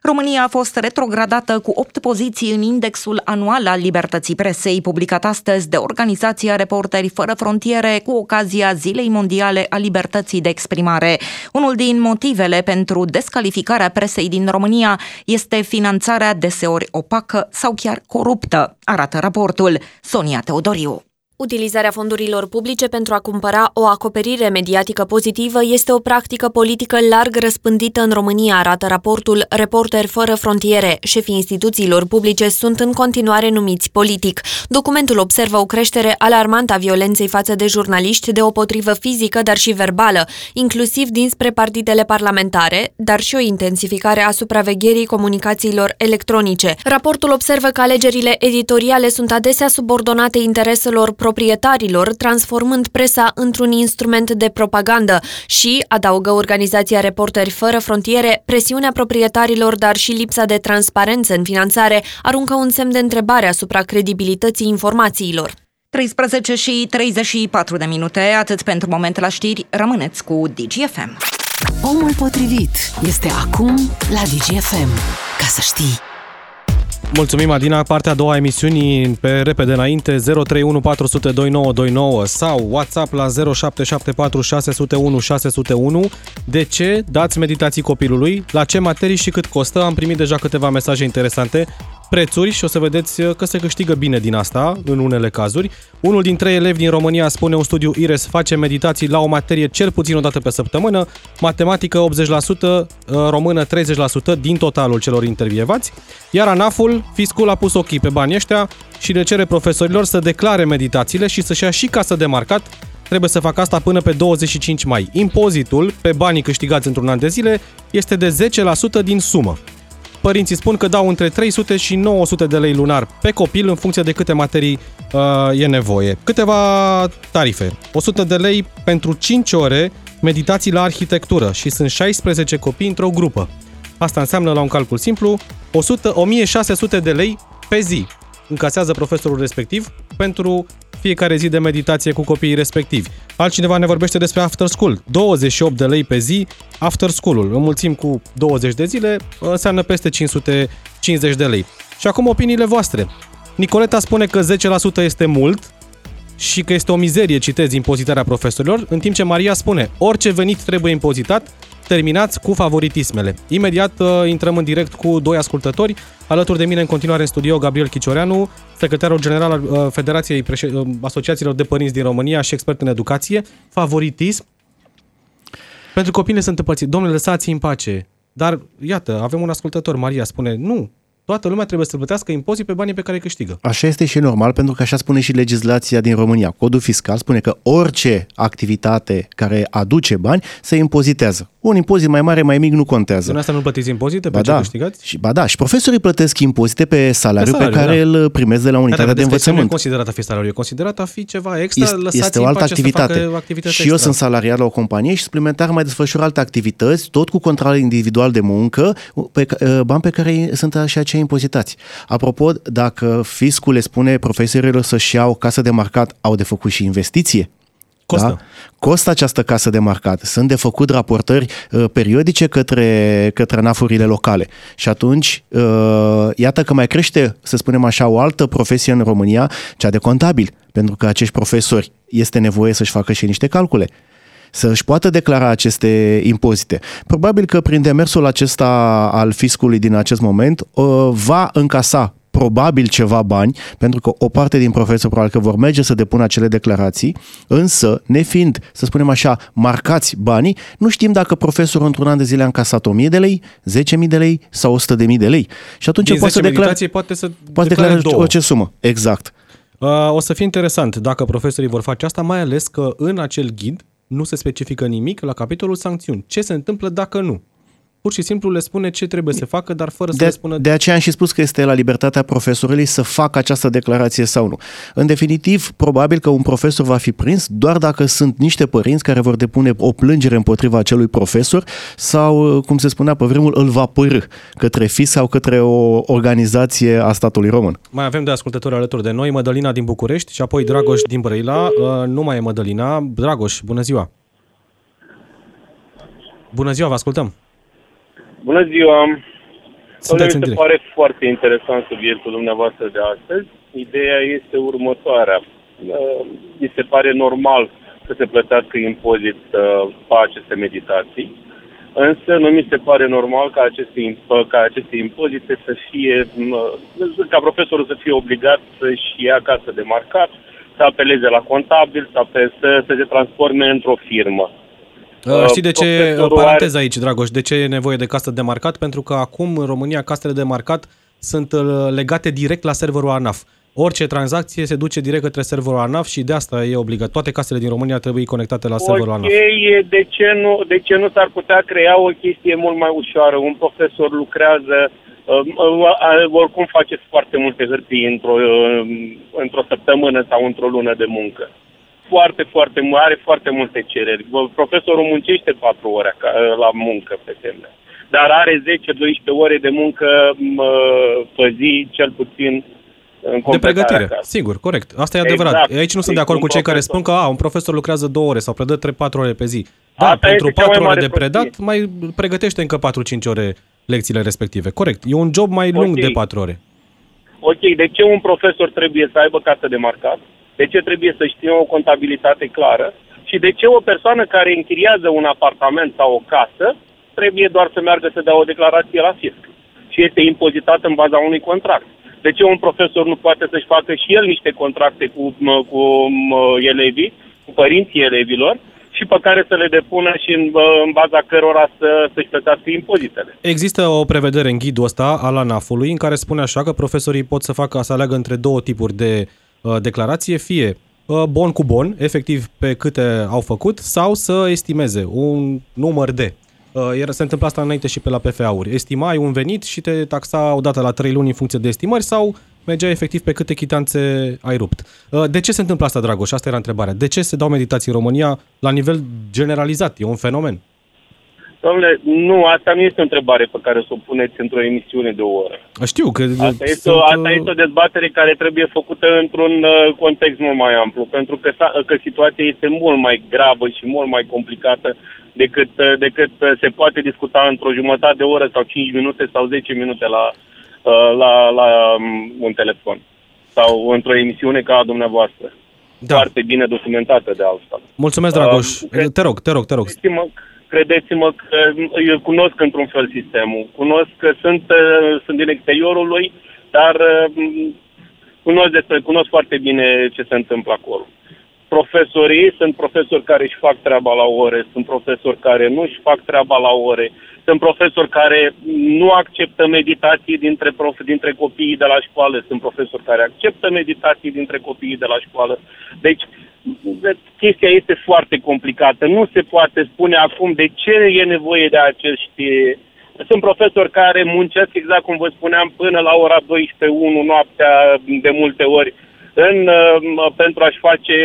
România a fost retrogradată cu 8 poziții în indexul anual al libertății presei, publicat astăzi de organizația Reporteri Fără Frontiere cu ocazia Zilei Mondiale a Libertății de Exprimare. Unul din motivele pentru descalificarea presei din România este finanțarea deseori opacă sau chiar coruptă, arată raportul. Sonia Teodoriu. Utilizarea fondurilor publice pentru a cumpăra o acoperire mediatică pozitivă este o practică politică larg răspândită în România, arată raportul Reporter fără frontiere. Șefii instituțiilor publice sunt în continuare numiți politic. Documentul observă o creștere alarmantă a violenței față de jurnaliști de o potrivă fizică, dar și verbală, inclusiv dinspre partidele parlamentare, dar și o intensificare a supravegherii comunicațiilor electronice. Raportul observă că alegerile editoriale sunt adesea subordonate intereselor pro proprietarilor, transformând presa într-un instrument de propagandă și, adaugă organizația Reporteri Fără Frontiere, presiunea proprietarilor, dar și lipsa de transparență în finanțare aruncă un semn de întrebare asupra credibilității informațiilor. 13 și 34 de minute, atât pentru moment la știri, rămâneți cu DGFM. Omul potrivit este acum la DGFM. Ca să știi. Mulțumim, Adina. Partea a doua a emisiunii pe repede înainte 031 400 2929 sau WhatsApp la 0774 601 601. De ce dați meditații copilului? La ce materii și cât costă? Am primit deja câteva mesaje interesante prețuri și o să vedeți că se câștigă bine din asta, în unele cazuri. Unul din trei elevi din România, spune un studiu IRES, face meditații la o materie cel puțin o dată pe săptămână, matematică 80%, română 30% din totalul celor intervievați, iar ANAF-ul, fiscul a pus ochii pe banii ăștia și le cere profesorilor să declare meditațiile și să-și ia și casă de marcat trebuie să facă asta până pe 25 mai. Impozitul pe banii câștigați într-un an de zile este de 10% din sumă. Părinții spun că dau între 300 și 900 de lei lunar pe copil în funcție de câte materii uh, e nevoie. Câteva tarife. 100 de lei pentru 5 ore meditații la arhitectură și sunt 16 copii într-o grupă. Asta înseamnă, la un calcul simplu, 100, 1600 de lei pe zi încasează profesorul respectiv pentru fiecare zi de meditație cu copiii respectivi. Altcineva ne vorbește despre after school. 28 de lei pe zi after school-ul. Înmulțim cu 20 de zile, înseamnă peste 550 de lei. Și acum opiniile voastre. Nicoleta spune că 10% este mult și că este o mizerie, citez, impozitarea profesorilor, în timp ce Maria spune orice venit trebuie impozitat, terminați cu favoritismele. Imediat uh, intrăm în direct cu doi ascultători. Alături de mine în continuare în studio Gabriel Chicioreanu, secretarul general al uh, Federației Preș- uh, Asociațiilor de Părinți din România și expert în educație. Favoritism? Pentru copiii sunt împărțiți. Domnule, lăsați în pace. Dar, iată, avem un ascultător, Maria, spune, nu, Toată lumea trebuie să plătească impozit pe banii pe care îi câștigă. Așa este și normal, pentru că așa spune și legislația din România. Codul fiscal spune că orice activitate care aduce bani se impozitează. Un impozit mai mare, mai mic nu contează. În asta nu plătiți impozite pe ba ce da. câștigați? Și, ba da, și profesorii plătesc impozite pe salariul pe, salariu, pe care da. îl primesc de la unitatea da, de Nu e învățământ. considerat a fi salariu, e considerat a fi ceva extra, Este, lăsați este o în altă pace activitate. Să facă activități și eu extra. sunt salariat la o companie și suplimentar mai desfășur alte activități, tot cu control individual de muncă, pe, ca- bani pe care sunt și aceia impozitați. Apropo, dacă fiscul le spune profesorilor să-și iau casă de marcat, au de făcut și investiție. Costă. Da? Costă această casă de marcat. Sunt de făcut raportări uh, periodice către, către nafurile locale. Și atunci, uh, iată că mai crește, să spunem așa, o altă profesie în România, cea de contabil. Pentru că acești profesori este nevoie să-și facă și niște calcule să își poată declara aceste impozite. Probabil că prin demersul acesta al fiscului din acest moment uh, va încasa probabil ceva bani, pentru că o parte din profesori probabil că vor merge să depună acele declarații, însă, nefiind, să spunem așa, marcați banii, nu știm dacă profesorul într-un an de zile a încasat 1000 de lei, 10.000 de lei sau 100.000 de lei. Și atunci Din poate să 10 declare, meditații poate să poate declare declara două. orice sumă. Exact. Uh, o să fie interesant dacă profesorii vor face asta, mai ales că în acel ghid nu se specifică nimic la capitolul sancțiuni. Ce se întâmplă dacă nu? Pur și simplu le spune ce trebuie să facă, dar fără să De, le spună... de aceea am și spus că este la libertatea profesorului să facă această declarație sau nu. În definitiv, probabil că un profesor va fi prins doar dacă sunt niște părinți care vor depune o plângere împotriva acelui profesor sau, cum se spunea pe vremuri, îl va părâ către FIS sau către o organizație a statului român. Mai avem de ascultători alături de noi, Mădălina din București și apoi Dragoș din Brăila. Uh, nu mai e Mădălina. Dragoș, bună ziua! Bună ziua, vă ascultăm! Bună ziua! Sunteți în mi se direct. pare foarte interesant subiectul dumneavoastră de astăzi. Ideea este următoarea. Uh, Mi se pare normal să se plătească impozit uh, pe aceste meditații, însă nu mi se pare normal ca aceste, imp- ca aceste impozite să fie, uh, ca profesorul să fie obligat să-și ia casă de marcat, să apeleze la contabil, să, ape- să, să se transforme într-o firmă. Uh, Știi de ce, profesorul paranteză aici, Dragoș, de ce e nevoie de casă de marcat? Pentru că acum, în România, casele de marcat sunt uh, legate direct la serverul ANAF. Orice tranzacție se duce direct către serverul ANAF și de asta e obligat. Toate casele din România trebuie conectate la serverul Ok, ANAF. de ce, nu, de ce nu s-ar putea crea o chestie mult mai ușoară? Un profesor lucrează, uh, uh, oricum face foarte multe hârtii într-o, uh, într-o săptămână sau într-o lună de muncă. Foarte, foarte, mu- are foarte multe cereri. Bă, Profesorul muncește 4 ore ca- la muncă pe teme. Dar are 10-12 ore de muncă mă, pe zi, cel puțin în De completarea pregătire, acasă. sigur, corect. Asta e adevărat. Exact. Aici nu sunt de Deci acord un cu cei care profesor- spun că a, un profesor lucrează două ore sau predă 3-4 ore pe zi. Da, Asta pentru este cea mai 4 ore mare de predat, prostie. mai pregătește încă 4-5 ore lecțiile respective. Corect. E un job mai lung Ok. de 4 ore. Ok, de ce un profesor trebuie să aibă casă de marcat? De ce trebuie să știe o contabilitate clară? Și de ce o persoană care închiriază un apartament sau o casă trebuie doar să meargă să dea o declarație la fisc? Și este impozitat în baza unui contract. De ce un profesor nu poate să-și facă și el niște contracte cu, mă, cu mă, elevii, cu părinții elevilor, și pe care să le depună și în, bă, în baza cărora să, să-și plătească impozitele? Există o prevedere în ghidul ăsta al ANAF-ului în care spune așa că profesorii pot să facă să aleagă între două tipuri de uh, declarație, fie uh, bon cu bon, efectiv pe câte au făcut, sau să estimeze un număr de. Uh, Era, se întâmplă asta înainte și pe la PFA-uri. Estimai un venit și te taxa odată la 3 luni în funcție de estimări sau mergea efectiv pe câte chitanțe ai rupt. Uh, De ce se întâmplă asta, Dragoș? Asta era întrebarea. De ce se dau meditații în România la nivel generalizat? E un fenomen. Domnule, nu, asta nu este o întrebare pe care să o puneți într-o emisiune de o oră. Știu că... Asta este, o, asta este o dezbatere care trebuie făcută într-un uh, context mult mai amplu, pentru că, că situația este mult mai gravă și mult mai complicată decât, uh, decât uh, se poate discuta într-o jumătate de oră sau 5 minute sau 10 minute la, uh, la, la um, un telefon sau într-o emisiune ca a dumneavoastră. Da. Foarte bine documentată de altfel. Mulțumesc, Dragoș. Uh, te rog, te rog, te rog. Credeți-mă, credeți-mă că eu cunosc într-un fel sistemul. Cunosc că sunt, uh, sunt din exteriorul lui, dar uh, cunosc, despre, cunosc foarte bine ce se întâmplă acolo. Profesorii sunt profesori care își fac treaba la ore, sunt profesori care nu își fac treaba la ore, sunt profesori care nu acceptă meditații dintre, prof, dintre copiii de la școală, sunt profesori care acceptă meditații dintre copiii de la școală. Deci, chestia este foarte complicată. Nu se poate spune acum de ce e nevoie de acești... Sunt profesori care muncesc, exact cum vă spuneam, până la ora 12-1 noaptea de multe ori în, uh, pentru a-și face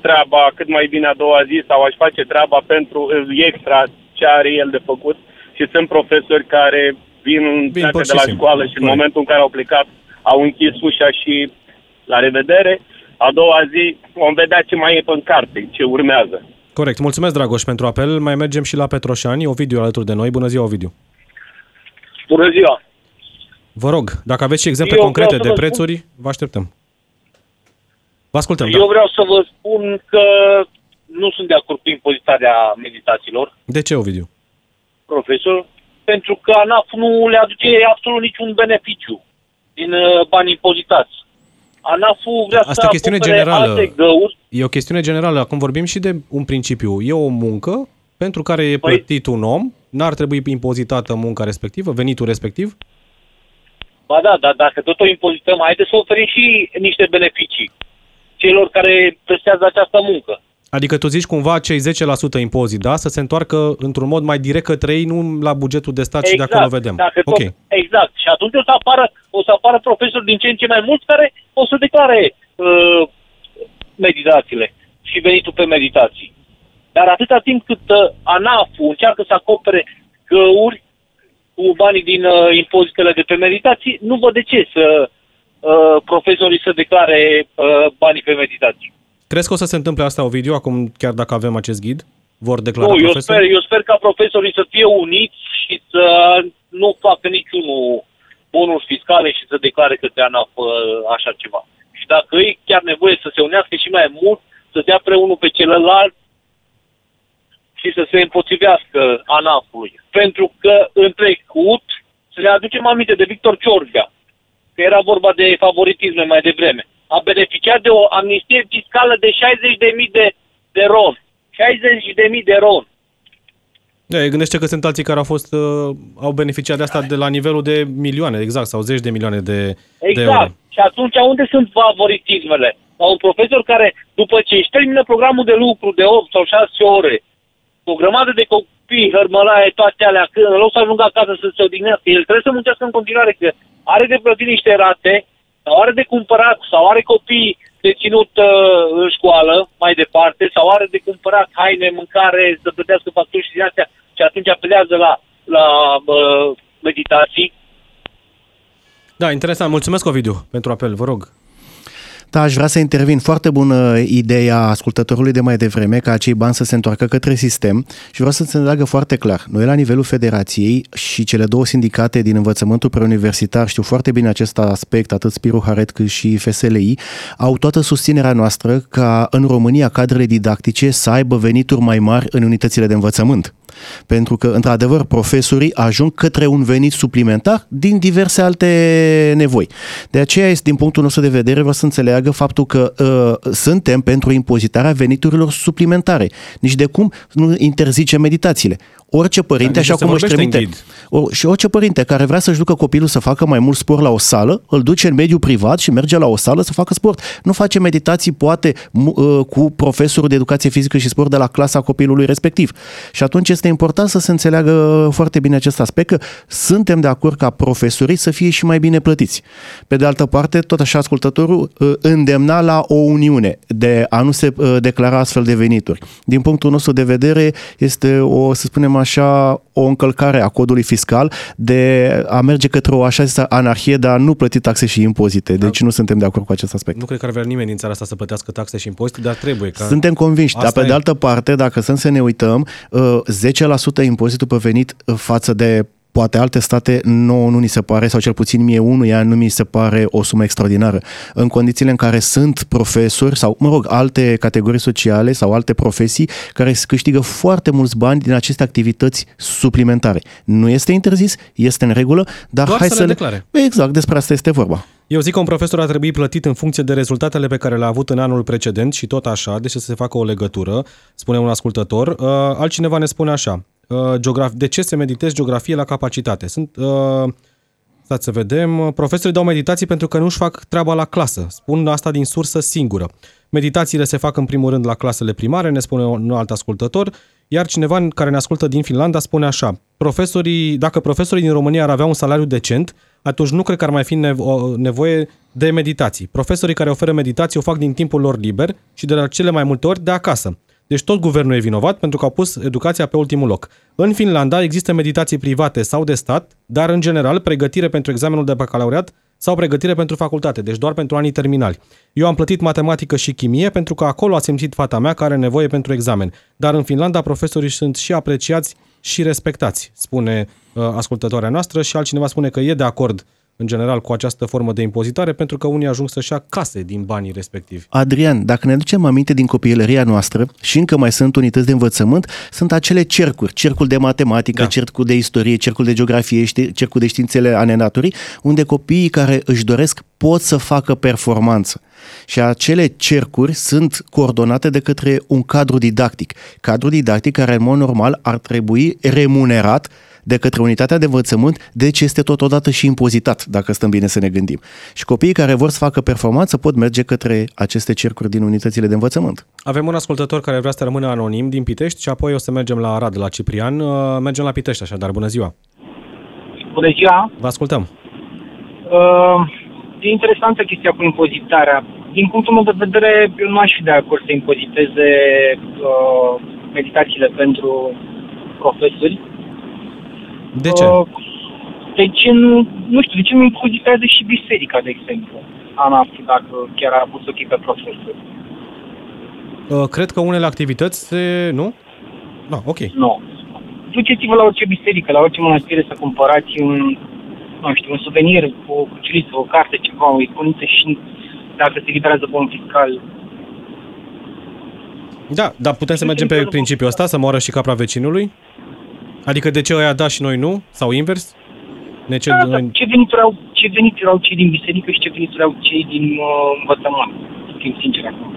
treaba cât mai bine a doua zi sau a-și face treaba pentru uh, extra ce are el de făcut și sunt profesori care vin, vin de la școală și în momentul în care au plecat au închis ușa și la revedere. A doua zi vom vedea ce mai e pe carte, ce urmează. Corect. Mulțumesc, Dragoș, pentru apel. Mai mergem și la Petroșani. Ovidiu alături de noi. Bună ziua, Ovidiu. Bună ziua. Vă rog, dacă aveți și exemple Eu concrete de prețuri, spun... vă așteptăm. Vă ascultăm. Eu da. vreau să vă spun că nu sunt de acord cu impozitarea meditațiilor. De ce, Ovidiu? Profesor, pentru că ANAF nu le aduce absolut niciun beneficiu din uh, bani impozitați. ANAF-ul vrea Asta să e chestiune generală. alte găuri. E o chestiune generală. Acum vorbim și de un principiu. E o muncă pentru care e păi- plătit păi, un om, n-ar trebui impozitată munca respectivă, venitul respectiv? Ba da, dar dacă tot o impozităm, haideți să oferim și niște beneficii celor care prestează această muncă. Adică tu zici cumva cei 10% impozit, da? Să se întoarcă într-un mod mai direct către ei, nu la bugetul de stat exact, și de acolo vedem. Dacă okay. tot, exact. Și atunci o să apară, o să apară profesori din ce în ce mai mulți care o să declare uh, meditațiile și venitul pe meditații. Dar atâta timp cât uh, ANAF-ul încearcă să acopere găuri cu banii din uh, impozitele de pe meditații, nu văd de ce să uh, profesorii să declare uh, banii pe meditații. Crezi că o să se întâmple asta, Ovidiu, acum chiar dacă avem acest ghid? Vor declara nu, eu sper, eu sper ca profesorii să fie uniți și să nu facă niciunul bonuri fiscale și să declare că te ANAF uh, așa ceva. Și dacă e chiar nevoie să se unească și mai mult, să dea pre unul pe celălalt și să se împotrivească ANAF-ului. Pentru că în trecut, să ne aducem aminte de Victor Ciorgea, că era vorba de favoritisme mai devreme a beneficiat de o amnistie fiscală de 60.000 de, de ron. 60.000 de ron. Da, gândește că sunt alții care au fost, uh, au beneficiat de asta de la nivelul de milioane, exact, sau zeci de milioane de, exact. de euro. Și atunci unde sunt favoritismele? La un profesor care, după ce își termină programul de lucru de 8 sau 6 ore, o grămadă de copii, hărmălaie, toate alea, când în loc să ajungă acasă să se odihnească, el trebuie să muncească în continuare, că are de plătit niște rate, sau are de cumpărat, sau are copii de ținut uh, în școală mai departe, sau are de cumpărat haine, mâncare, să plătească facturi și din astea, și atunci apelează la, la uh, meditații. Da, interesant. Mulțumesc, Ovidiu, pentru apel. Vă rog. Da, aș vrea să intervin. Foarte bună ideea ascultătorului de mai devreme ca acei bani să se întoarcă către sistem și vreau să se înțeleagă foarte clar. Noi la nivelul federației și cele două sindicate din învățământul preuniversitar știu foarte bine acest aspect, atât Spiru Haret cât și FSLI, au toată susținerea noastră ca în România cadrele didactice să aibă venituri mai mari în unitățile de învățământ. Pentru că, într-adevăr, profesorii ajung către un venit suplimentar din diverse alte nevoi. De aceea, este, din punctul nostru de vedere, vreau să înțeleagă faptul că uh, suntem pentru impozitarea veniturilor suplimentare. Nici de cum nu interzice meditațiile. Orice părinte, așa cum își trimite, o, și orice părinte care vrea să-și ducă copilul să facă mai mult sport la o sală, îl duce în mediul privat și merge la o sală să facă sport. Nu face meditații, poate, uh, cu profesorul de educație fizică și sport de la clasa copilului respectiv. Și atunci este important să se înțeleagă foarte bine acest aspect, că suntem de acord ca profesorii să fie și mai bine plătiți. Pe de altă parte, tot așa ascultătorul uh, îndemna la o uniune de a nu se uh, declara astfel de venituri. Din punctul nostru de vedere, este o, să spunem așa, o încălcare a codului fiscal de a merge către o așa zisă anarhie de a nu plăti taxe și impozite. Deci da. nu suntem de acord cu acest aspect. Nu cred că ar vrea nimeni din țara asta să plătească taxe și impozite, dar trebuie. Ca... Suntem convinși, asta dar pe e. de altă parte, dacă să ne uităm, 10% impozitul pe venit față de poate alte state nouă nu ni se pare, sau cel puțin mie unuia nu mi se pare o sumă extraordinară. În condițiile în care sunt profesori sau, mă rog, alte categorii sociale sau alte profesii care câștigă foarte mulți bani din aceste activități suplimentare. Nu este interzis, este în regulă, dar Doar hai să, să le declare. Exact, despre asta este vorba. Eu zic că un profesor ar trebui plătit în funcție de rezultatele pe care le-a avut în anul precedent și tot așa, deci să se facă o legătură, spune un ascultător. Uh, altcineva ne spune așa, Uh, geograf- de ce se meditezi geografie la capacitate? Sunt, uh, stați să vedem, profesorii dau meditații pentru că nu-și fac treaba la clasă. Spun asta din sursă singură. Meditațiile se fac în primul rând la clasele primare, ne spune un alt ascultător, iar cineva care ne ascultă din Finlanda spune așa, profesorii, dacă profesorii din România ar avea un salariu decent, atunci nu cred că ar mai fi nevo- nevoie de meditații. Profesorii care oferă meditații o fac din timpul lor liber și de la cele mai multe ori de acasă. Deci tot guvernul e vinovat pentru că au pus educația pe ultimul loc. În Finlanda există meditații private sau de stat, dar în general pregătire pentru examenul de bacalaureat sau pregătire pentru facultate, deci doar pentru anii terminali. Eu am plătit matematică și chimie pentru că acolo a simțit fata mea care are nevoie pentru examen. Dar în Finlanda profesorii sunt și apreciați și respectați, spune uh, ascultătoarea noastră și altcineva spune că e de acord uh, în general cu această formă de impozitare, pentru că unii ajung să-și ia case din banii respectivi. Adrian, dacă ne ducem aminte din copilăria noastră și încă mai sunt unități de învățământ, sunt acele cercuri, cercul de matematică, da. cercul de istorie, cercul de geografie, cercul de științele ale naturii, unde copiii care își doresc pot să facă performanță. Și acele cercuri sunt coordonate de către un cadru didactic. Cadru didactic care, în mod normal, ar trebui remunerat de către unitatea de învățământ, deci este totodată și impozitat, dacă stăm bine să ne gândim. Și copiii care vor să facă performanță pot merge către aceste cercuri din unitățile de învățământ. Avem un ascultător care vrea să rămână anonim din Pitești și apoi o să mergem la Arad, la Ciprian. Uh, mergem la Pitești așadar. Bună ziua! Bună ziua! Vă ascultăm! Uh, e interesantă chestia cu impozitarea. Din punctul meu de vedere, eu nu aș fi de acord să impoziteze uh, meditațiile pentru profesori, de ce? Uh, de ce nu, nu știu, de ce nu impozitează și biserica, de exemplu? ANAF, dacă chiar a pus ochii pe profesor. Uh, cred că unele activități se... nu? Da, ok. Nu. Duceți-vă la orice biserică, la orice mănăstire să cumpărați un, nu știu, un suvenir, o cuceriță, o carte, ceva, o iconiță și dacă se liberează bon fiscal, da, dar putem să mergem pe principiul ăsta, să moară și capra vecinului? Adică de ce ăia da și noi nu? Sau invers? Ne cer da, noi... ce, venituri au, ce venituri au cei din biserică și ce venituri au cei din uh, învățământ? Să fim sinceri acum.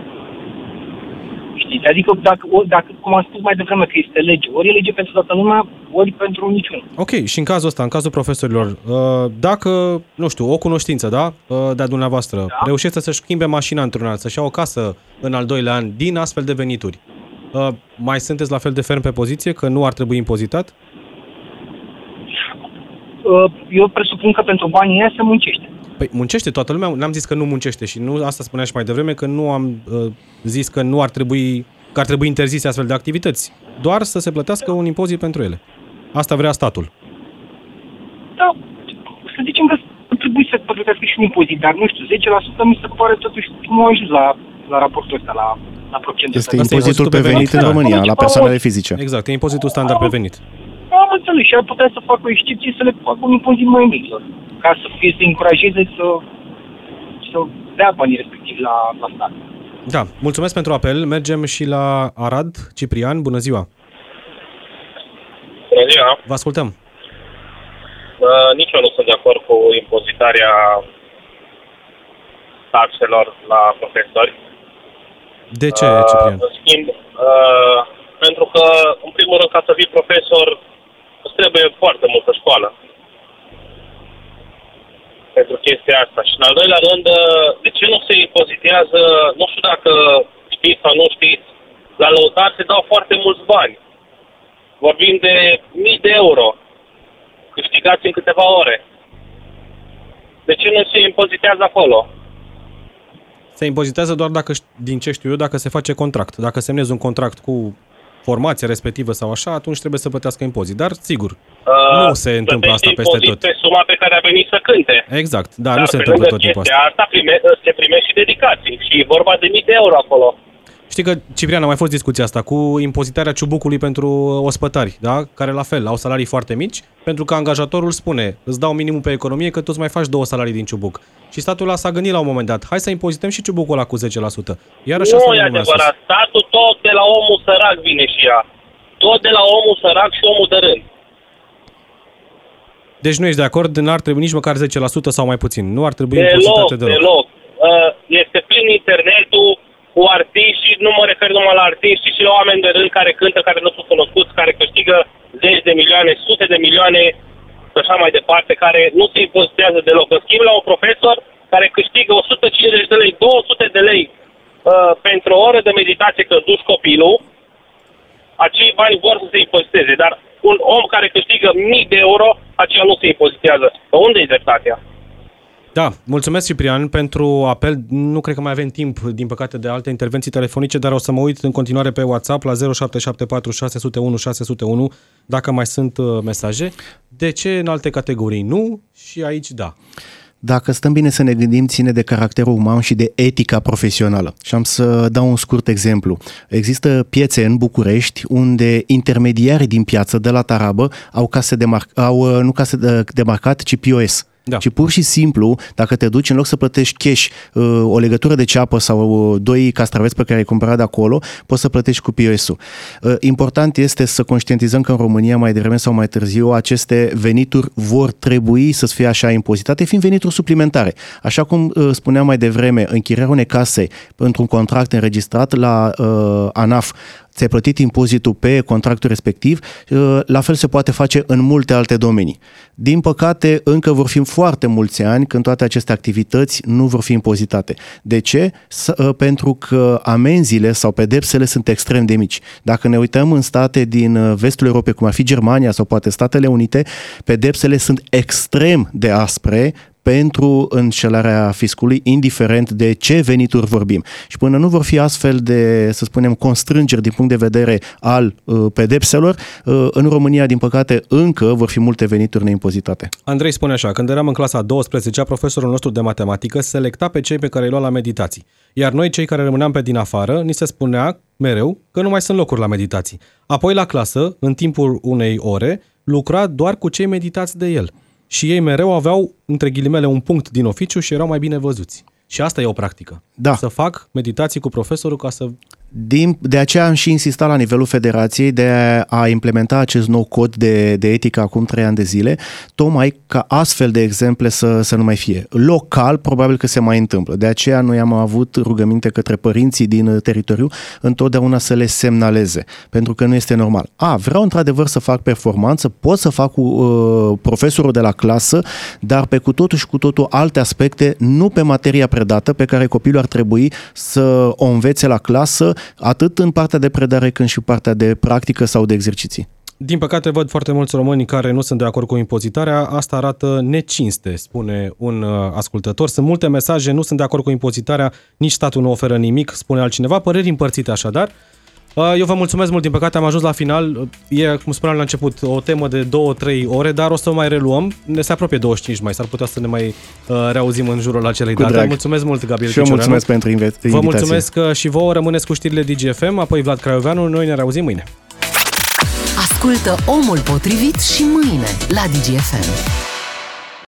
Știți? Adică, dacă, o, dacă, cum am spus mai devreme, că este lege, ori e lege pentru toată lumea, ori pentru niciun. Ok, și în cazul ăsta, în cazul profesorilor, uh, dacă, nu știu, o cunoștință, da, uh, de-a dumneavoastră, da. reușește să-și schimbe mașina într-un an, să-și ia o casă în al doilea an din astfel de venituri, Uh, mai sunteți la fel de ferm pe poziție că nu ar trebui impozitat? Uh, eu presupun că pentru banii ăia se muncește. Păi muncește toată lumea, n-am zis că nu muncește și nu asta spunea și mai devreme că nu am uh, zis că nu ar trebui că ar trebui interzise astfel de activități, doar să se plătească un impozit pentru ele. Asta vrea statul. Da, să zicem că ar trebui să plătească și un impozit, dar nu știu, 10% mi se pare totuși nu a ajuns la, la raportul ăsta, la la procentul Este impozitul pe venit în România, la persoanele fizice. Exact, e impozitul standard pe venit. Am înțeles și ar putea să facă o excepție să le facă un impozit mai mic, ca să fie să încurajeze să, să dea banii respectiv la, la stat. Da, mulțumesc pentru apel. Mergem și la Arad. Ciprian, bună ziua! Bună ziua! Vă ascultăm! Uh, nici eu nu sunt de acord cu impozitarea taxelor la profesori. De ce, uh, Ciprian? În schimb, uh, pentru că, în primul rând, ca să fii profesor, îți trebuie foarte multă școală pentru chestia asta. Și în al doilea rând, uh, de ce nu se impozitează, nu știu dacă știți sau nu știți, la lăutar se dau foarte mulți bani. vorbim de mii de euro câștigați în câteva ore. De ce nu se impozitează acolo? Se impozitează doar dacă, din ce știu eu, dacă se face contract. Dacă semnezi un contract cu formația respectivă sau așa, atunci trebuie să plătească impozit. Dar, sigur, uh, nu se întâmplă asta peste tot. pe suma pe care a venit să cânte. Exact, da, Dar nu se întâmplă tot timpul asta. asta prime, se primește și dedicații și e vorba de mii de euro acolo. Știi că, Ciprian, a mai fost discuția asta cu impozitarea ciubucului pentru ospătari, da? care la fel au salarii foarte mici, pentru că angajatorul spune, îți dau minimum pe economie că tu îți mai faci două salarii din ciubuc. Și statul ăla s-a gândit la un moment dat, hai să impozităm și ciubucul ăla cu 10%. Iar așa nu e adevărat, statul tot de la omul sărac vine și ea. Tot de la omul sărac și omul de rând. Deci nu ești de acord, n-ar trebui nici măcar 10% sau mai puțin. Nu ar trebui deloc, impozitate deloc. deloc. Uh, este plin internetul, cu artiști și nu mă refer numai la artiști, ci și la oameni de rând care cântă, care nu sunt cunoscuți, care câștigă zeci de milioane, sute de milioane și așa mai departe, care nu se impozitează deloc. În schimb, la un profesor care câștigă 150 de lei, 200 de lei uh, pentru o oră de meditație că duci copilul, acei bani vor să se impoziteze, dar un om care câștigă mii de euro, aceea nu se impozitează. Unde e dreptatea? Da, mulțumesc Ciprian pentru apel. Nu cred că mai avem timp, din păcate, de alte intervenții telefonice, dar o să mă uit în continuare pe WhatsApp la 0774 601 601 dacă mai sunt uh, mesaje. De ce în alte categorii nu și aici da? Dacă stăm bine să ne gândim, ține de caracterul uman și de etica profesională. Și am să dau un scurt exemplu. Există piețe în București unde intermediarii din piață de la Tarabă au case de mar- au uh, nu case de, de marcat, ci POS da. Ci pur și simplu, dacă te duci, în loc să plătești cash uh, o legătură de ceapă sau uh, doi castraveți pe care ai cumpărat de acolo, poți să plătești cu POS-ul. Uh, important este să conștientizăm că în România, mai devreme sau mai târziu, aceste venituri vor trebui să fie așa impozitate, fiind venituri suplimentare. Așa cum spuneam mai devreme, închirierea unei case pentru un contract înregistrat la uh, ANAF ți-ai plătit impozitul pe contractul respectiv, uh, la fel se poate face în multe alte domenii. Din păcate, încă vor fi foarte mulți ani când toate aceste activități nu vor fi impozitate. De ce? Uh, pentru că amenziile sau pedepsele sunt extrem de mici. Dacă ne uităm în state din uh, vestul Europei, cum ar fi Germania sau poate Statele Unite, pedepsele sunt extrem de aspre pentru înșelarea fiscului, indiferent de ce venituri vorbim. Și până nu vor fi astfel de, să spunem, constrângeri din punct de vedere al uh, pedepselor, uh, în România, din păcate, încă vor fi multe venituri neimpozitate. Andrei spune așa, când eram în clasa 12 profesorul nostru de matematică selecta pe cei pe care îi lua la meditații. Iar noi, cei care rămâneam pe din afară, ni se spunea mereu că nu mai sunt locuri la meditații. Apoi, la clasă, în timpul unei ore, lucra doar cu cei meditați de el și ei mereu aveau, între ghilimele, un punct din oficiu și erau mai bine văzuți. Și asta e o practică. Da. Să fac meditații cu profesorul ca să din, de aceea am și insistat la nivelul federației de a implementa acest nou cod de, de etică acum trei ani de zile, tocmai ca astfel de exemple să, să nu mai fie. Local, probabil că se mai întâmplă. De aceea noi am avut rugăminte către părinții din teritoriu întotdeauna să le semnaleze, pentru că nu este normal. A, vreau într-adevăr să fac performanță, pot să fac cu uh, profesorul de la clasă, dar pe cu totul și cu totul alte aspecte, nu pe materia predată pe care copilul ar trebui să o învețe la clasă atât în partea de predare cât și partea de practică sau de exerciții. Din păcate văd foarte mulți români care nu sunt de acord cu impozitarea. Asta arată necinste, spune un uh, ascultător. Sunt multe mesaje, nu sunt de acord cu impozitarea, nici statul nu oferă nimic, spune altcineva. Păreri împărțite așadar. Uh, eu vă mulțumesc mult, din păcate am ajuns la final. E, cum spuneam la început, o temă de 2-3 ore, dar o să o mai reluăm. Ne se apropie 25 mai, s-ar putea să ne mai uh, reauzim în jurul acelei Cu date. Drag. Mulțumesc mult, Gabriel Și eu mulțumesc pentru invitație. Vă mulțumesc uh, și vouă, rămâneți cu știrile DGFM, apoi Vlad Craioveanu, noi ne reauzim mâine. Ascultă Omul Potrivit și mâine la DGFM.